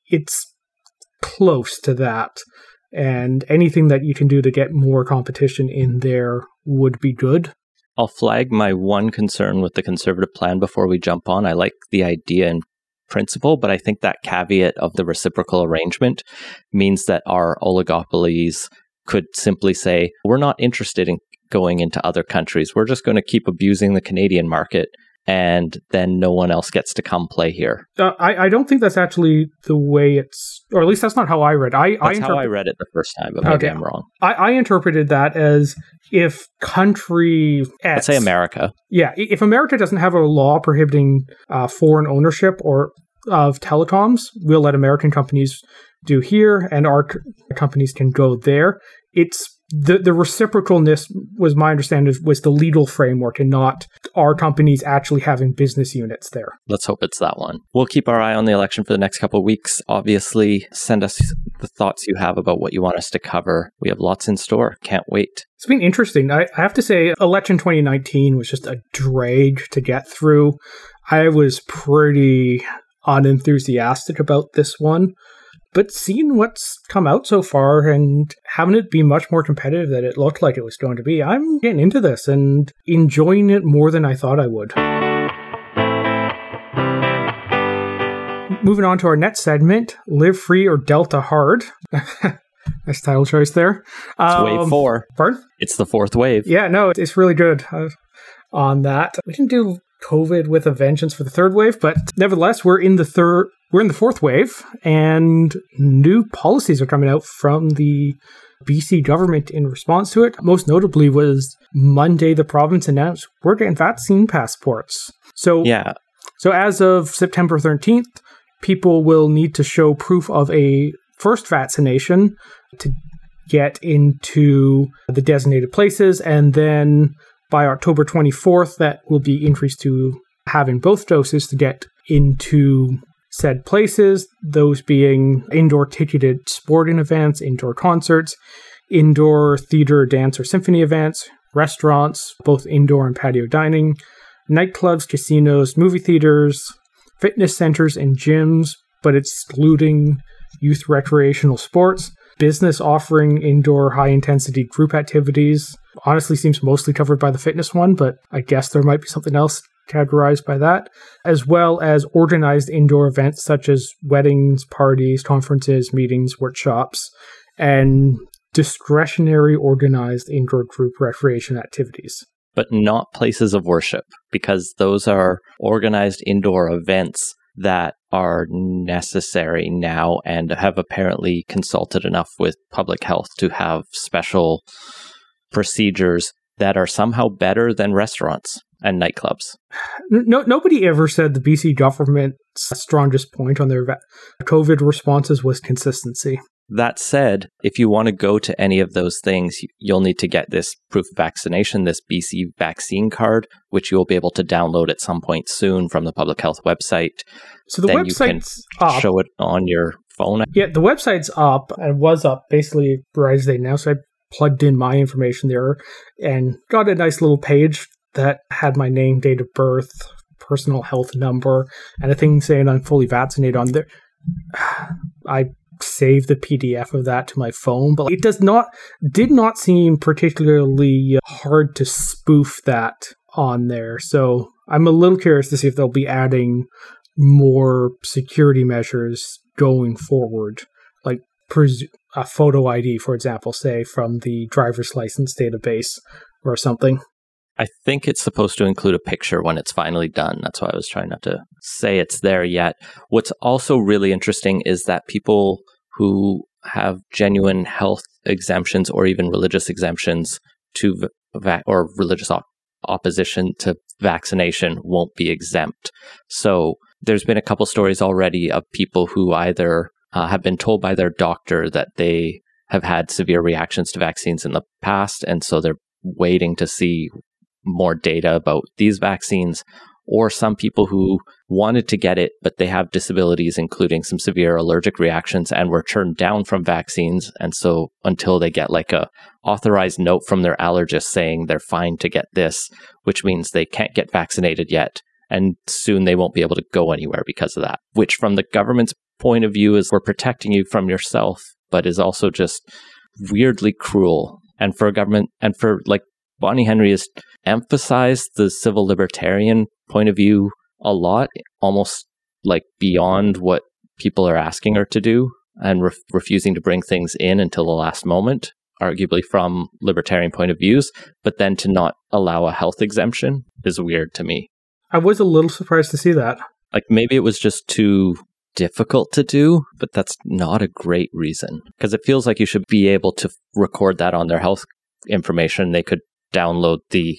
it's close to that. And anything that you can do to get more competition in there would be good. I'll flag my one concern with the conservative plan before we jump on. I like the idea in principle, but I think that caveat of the reciprocal arrangement means that our oligopolies could simply say, we're not interested in going into other countries. We're just going to keep abusing the Canadian market. And then no one else gets to come play here. Uh, I, I don't think that's actually the way it's, or at least that's not how I read. I I, That's how I read it the first time, but maybe Okay. I'm wrong. I, I interpreted that as if country X, Let's say America. Yeah, if America doesn't have a law prohibiting uh, foreign ownership or of telecoms, we'll let American companies do here, and our c- companies can go there. It's the the reciprocalness was my understanding was the legal framework, and not our companies actually having business units there. Let's hope it's that one. We'll keep our eye on the election for the next couple of weeks. Obviously, send us the thoughts you have about what you want us to cover. We have lots in store. Can't wait. It's been interesting. I, I have to say, election 2019 was just a drag to get through. I was pretty unenthusiastic about this one. But seeing what's come out so far and having it be much more competitive than it looked like it was going to be, I'm getting into this and enjoying it more than I thought I would. moving on to our next segment Live Free or Delta Hard. nice title choice there. It's wave Um, four. Pardon? It's the fourth wave. Yeah, no, it's really good uh, on that. We didn't do COVID with a vengeance for the third wave, but nevertheless, we're in the third, we're in the fourth wave, and new policies are coming out from the BC government in response to it. Most notably was Monday, the province announced we're getting vaccine passports. So Yeah. so as of September 13th, people will need to show proof of a first vaccination to get into the designated places and then by October 24th that will be increased to having both doses to get into said places, those being indoor ticketed sporting events, indoor concerts, indoor theater, dance, or symphony events, restaurants, both indoor and patio dining, nightclubs, casinos, movie theaters, fitness centers, and gyms, but excluding youth recreational sports, business offering indoor high intensity group activities. Honestly, seems mostly covered by the fitness one, but I guess there might be something else categorized by that, as well as organized indoor events such as weddings, parties, conferences, meetings, workshops, and discretionary organized indoor group recreation activities. but not places of worship because those are organized indoor events that are necessary now and have apparently consulted enough with public health to have special procedures that are somehow better than restaurants and nightclubs. No, nobody ever said the BC government's strongest point on their COVID responses was consistency. That said, if you want to go to any of those things, you'll need to get this proof of vaccination, this BC vaccine card, which you'll be able to download at some point soon from the public health website. So the Then you can website's up. Show it on your phone. Yeah, the website's up and was up basically right as they now. So I plugged in my information there and got a nice little page that had my name, date of birth, personal health number, and a thing saying I'm fully vaccinated on there. I saved the PDF of that to my phone, but it does not did not seem particularly uh, hard to spoof that on there. So I'm a little curious to see if they'll be adding more security measures going forward, like a photo ID, for example, say from the driver's license database or something. I think it's supposed to include a picture when it's finally done. That's why I was trying not to say it's there yet. What's also really interesting is that people who have genuine health exemptions or even religious exemptions to va- or religious op- opposition to vaccination won't be exempt. So there's been a couple stories already of people who either uh, have been told by their doctor that they have had severe reactions to vaccines in the past, and so they're waiting to see more data about these vaccines, or some people who wanted to get it, but they have disabilities, including some severe allergic reactions, and were turned down from vaccines. And so until they get like a authorized note from their allergist saying they're fine to get this, which means they can't get vaccinated yet. And soon they won't be able to go anywhere because of that, which from the government's point of view is we're protecting you from yourself, but is also just weirdly cruel. And for a government and for like Bonnie Henry has emphasized the civil libertarian point of view a lot, almost like beyond what people are asking her to do and ref refusing to bring things in until the last moment, arguably from libertarian point of views, but then to not allow a health exemption is weird to me. I was a little surprised to see that. Like maybe it was just too difficult to do, but that's not a great reason because it feels like you should be able to record that on their health information. They could download the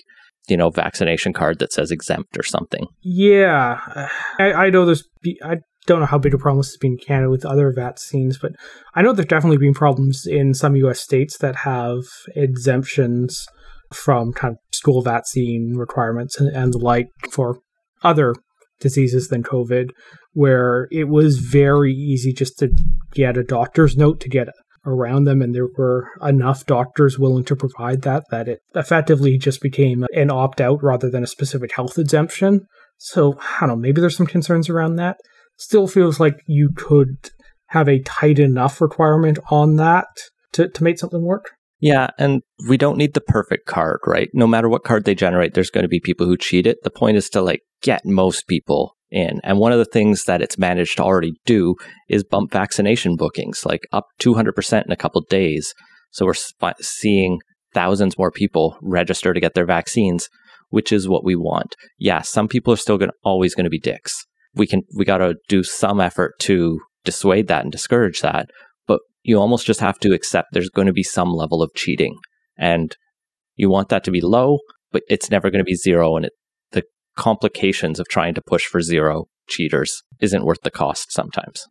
you know vaccination card that says exempt or something. Yeah, I, I know there's. I don't know how big a problem this has been in Canada with other vaccines, but I know there's definitely been problems in some U.S. states that have exemptions from kind of school vaccine requirements and, and the like for other diseases than COVID, where it was very easy just to get a doctor's note to get around them, and there were enough doctors willing to provide that that it effectively just became an opt out rather than a specific health exemption. So I don't know, maybe there's some concerns around that. Still feels like you could have a tight enough requirement on that to, to make something work. Yeah, and we don't need the perfect card, right? No matter what card they generate, there's going to be people who cheat it. The point is to like get most people in. And one of the things that it's managed to already do is bump vaccination bookings, like up 200% in a couple days. So we're seeing thousands more people register to get their vaccines, which is what we want. Yeah, some people are still going always going to be dicks. We can we got to do some effort to dissuade that and discourage that, but you almost just have to accept there's going to be some level of cheating. And you want that to be low, but it's never going to be zero and it complications of trying to push for zero cheaters isn't worth the cost sometimes.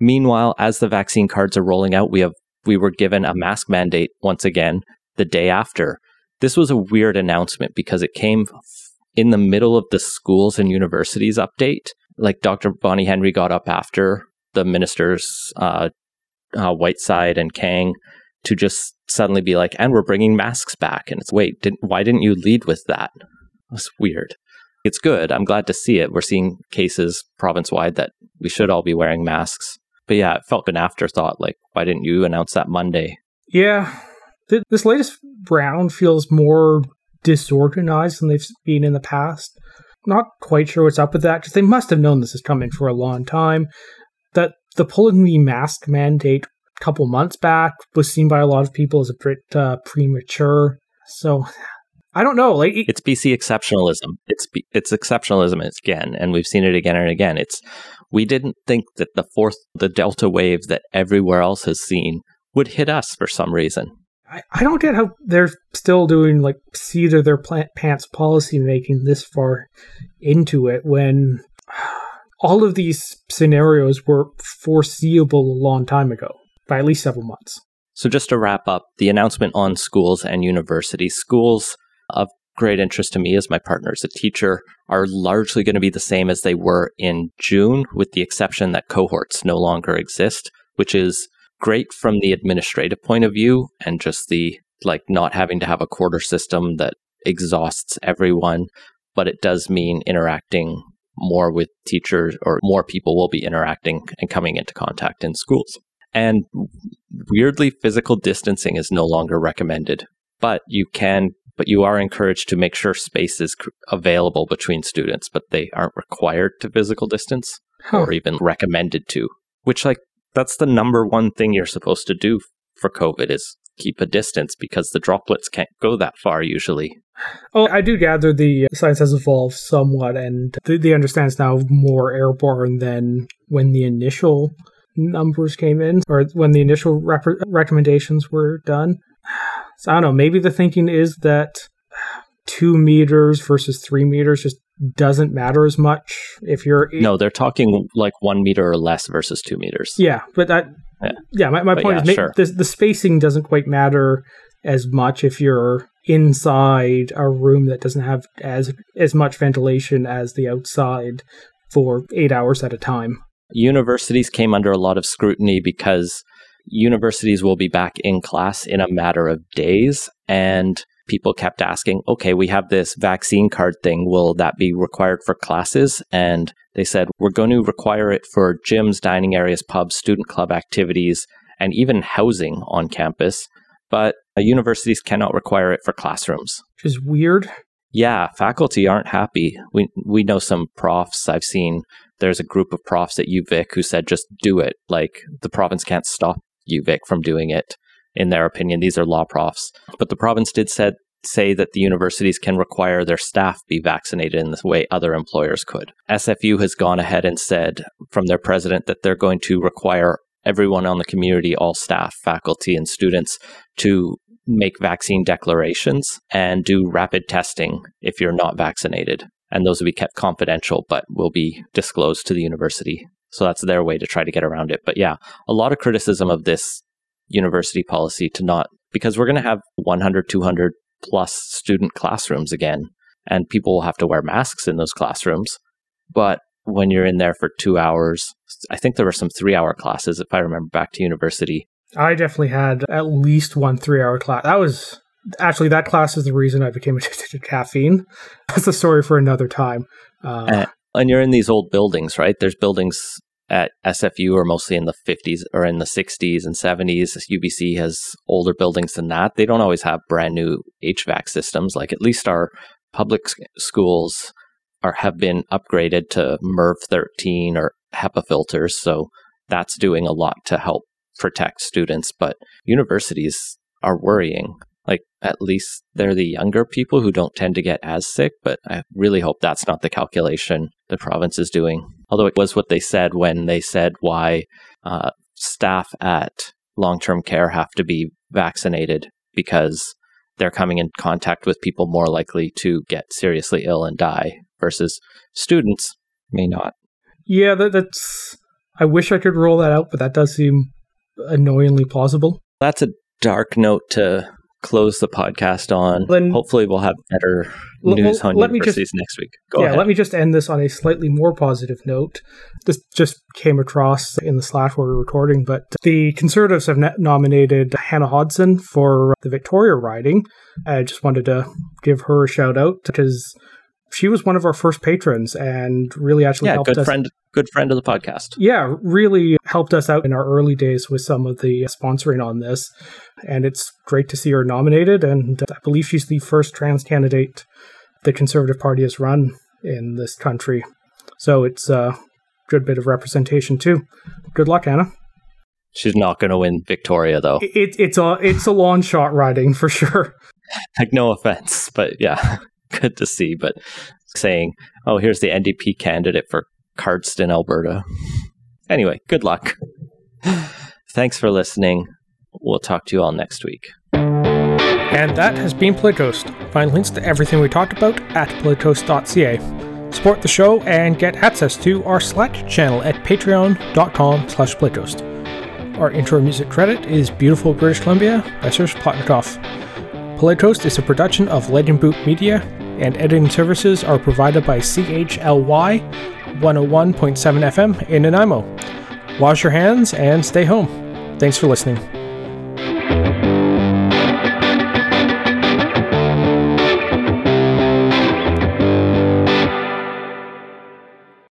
Meanwhile, as the vaccine cards are rolling out, we have we were given a mask mandate once again the day after. This was a weird announcement because it came in the middle of the schools and universities update. Like Dr. Bonnie Henry got up after the ministers, uh, uh, Whiteside and Kang, to just suddenly be like, and we're bringing masks back. And it's, wait, didn't, why didn't you lead with that? That's weird it's good. I'm glad to see it. We're seeing cases province wide that we should all be wearing masks. But yeah, it felt an afterthought. Like, why didn't you announce that Monday? Yeah. Th- this latest round feels more disorganized than they've been in the past. Not quite sure what's up with that because they must have known this is coming for a long time. That the pulling the mask mandate a couple months back was seen by a lot of people as a bit uh, premature. So I don't know. Like it's BC exceptionalism. It's it's exceptionalism again, and we've seen it again and again. It's we didn't think that the fourth, the Delta wave that everywhere else has seen would hit us for some reason. I, I don't get how they're still doing like seat of their plant pants policy making this far into it when all of these scenarios were foreseeable a long time ago by at least several months. So just to wrap up, the announcement on schools and universities. Schools of great interest to me as my partner as a teacher are largely going to be the same as they were in June, with the exception that cohorts no longer exist, which is great from the administrative point of view and just the like not having to have a quarter system that exhausts everyone. But it does mean interacting more with teachers or more people will be interacting and coming into contact in schools. And weirdly, physical distancing is no longer recommended, but you can but you are encouraged to make sure space is available between students, but they aren't required to physical distance huh. or even recommended to. Which, like, that's the number one thing you're supposed to do for COVID is keep a distance because the droplets can't go that far usually. Oh, I do gather the science has evolved somewhat, and the, the understand is now more airborne than when the initial numbers came in or when the initial rep- recommendations were done. So I don't know. Maybe the thinking is that two meters versus three meters just doesn't matter as much if you're. No, they're talking like one meter or less versus two meters. Yeah, but that. Yeah, yeah my, my point yeah, is sure. the, the spacing doesn't quite matter as much if you're inside a room that doesn't have as as much ventilation as the outside for eight hours at a time. Universities came under a lot of scrutiny because universities will be back in class in a matter of days. And people kept asking, okay, we have this vaccine card thing. Will that be required for classes? And they said, we're going to require it for gyms, dining areas, pubs, student club activities, and even housing on campus. But uh, universities cannot require it for classrooms. Which is weird. Yeah, faculty aren't happy. We we know some profs I've seen. There's a group of profs at UVic who said just do it. Like the province can't stop UVic from doing it. In their opinion, these are law profs. But the province did said, say that the universities can require their staff be vaccinated in the way other employers could. SFU has gone ahead and said from their president that they're going to require everyone on the community, all staff, faculty, and students to make vaccine declarations and do rapid testing if you're not vaccinated. And those will be kept confidential, but will be disclosed to the university so that's their way to try to get around it. But yeah, a lot of criticism of this university policy to not, because we're going to have 100, 200 plus student classrooms again, and people will have to wear masks in those classrooms. But when you're in there for two hours, I think there were some three hour classes, if I remember back to university. I definitely had at least one three hour class. That was actually, that class is the reason I became addicted to caffeine. That's a story for another time. Uh, and, and you're in these old buildings, right? There's buildings at SFU are mostly in the 50s or in the 60s and 70s. UBC has older buildings than that. They don't always have brand new HVAC systems. Like at least our public schools are have been upgraded to MERV 13 or HEPA filters. So that's doing a lot to help protect students. But universities are worrying. Like, at least they're the younger people who don't tend to get as sick. But I really hope that's not the calculation the province is doing. Although it was what they said when they said why uh, staff at long term care have to be vaccinated because they're coming in contact with people more likely to get seriously ill and die versus students may not. Yeah, that, that's. I wish I could roll that out, but that does seem annoyingly plausible. That's a dark note to close the podcast on. Then, Hopefully, we'll have better l- news on let universities just, next week. Go yeah, ahead. let me just end this on a slightly more positive note. This just came across in the Slack where we are recording, but the Conservatives have nominated Hannah Hodson for the Victoria riding. I just wanted to give her a shout out because she was one of our first patrons and really actually yeah, helped good us. friend, good friend of the podcast. Yeah, really helped us out in our early days with some of the sponsoring on this, and it's great to see her nominated. And uh, I believe she's the first trans candidate the Conservative Party has run in this country, so it's a good bit of representation too. Good luck, Hannah. She's not going to win Victoria, though. It, it's a it's a long shot riding for sure. Like no offense, but yeah. Good to see, but saying, oh, here's the NDP candidate for Cardston, Alberta. Anyway, good luck. Thanks for listening. We'll talk to you all next week. And that has been Politicoast. Find links to everything we talked about at politicoast.ca. Support the show and get access to our Slack channel at patreon.com slash politicoast. Our intro music credit is Beautiful British Columbia by Serge Plotnikov. Politicoast is a production of de Lange Boom Media and editing services are provided by CHLY 101.7 FM in Nanaimo. Wash your hands and stay home. Thanks for listening.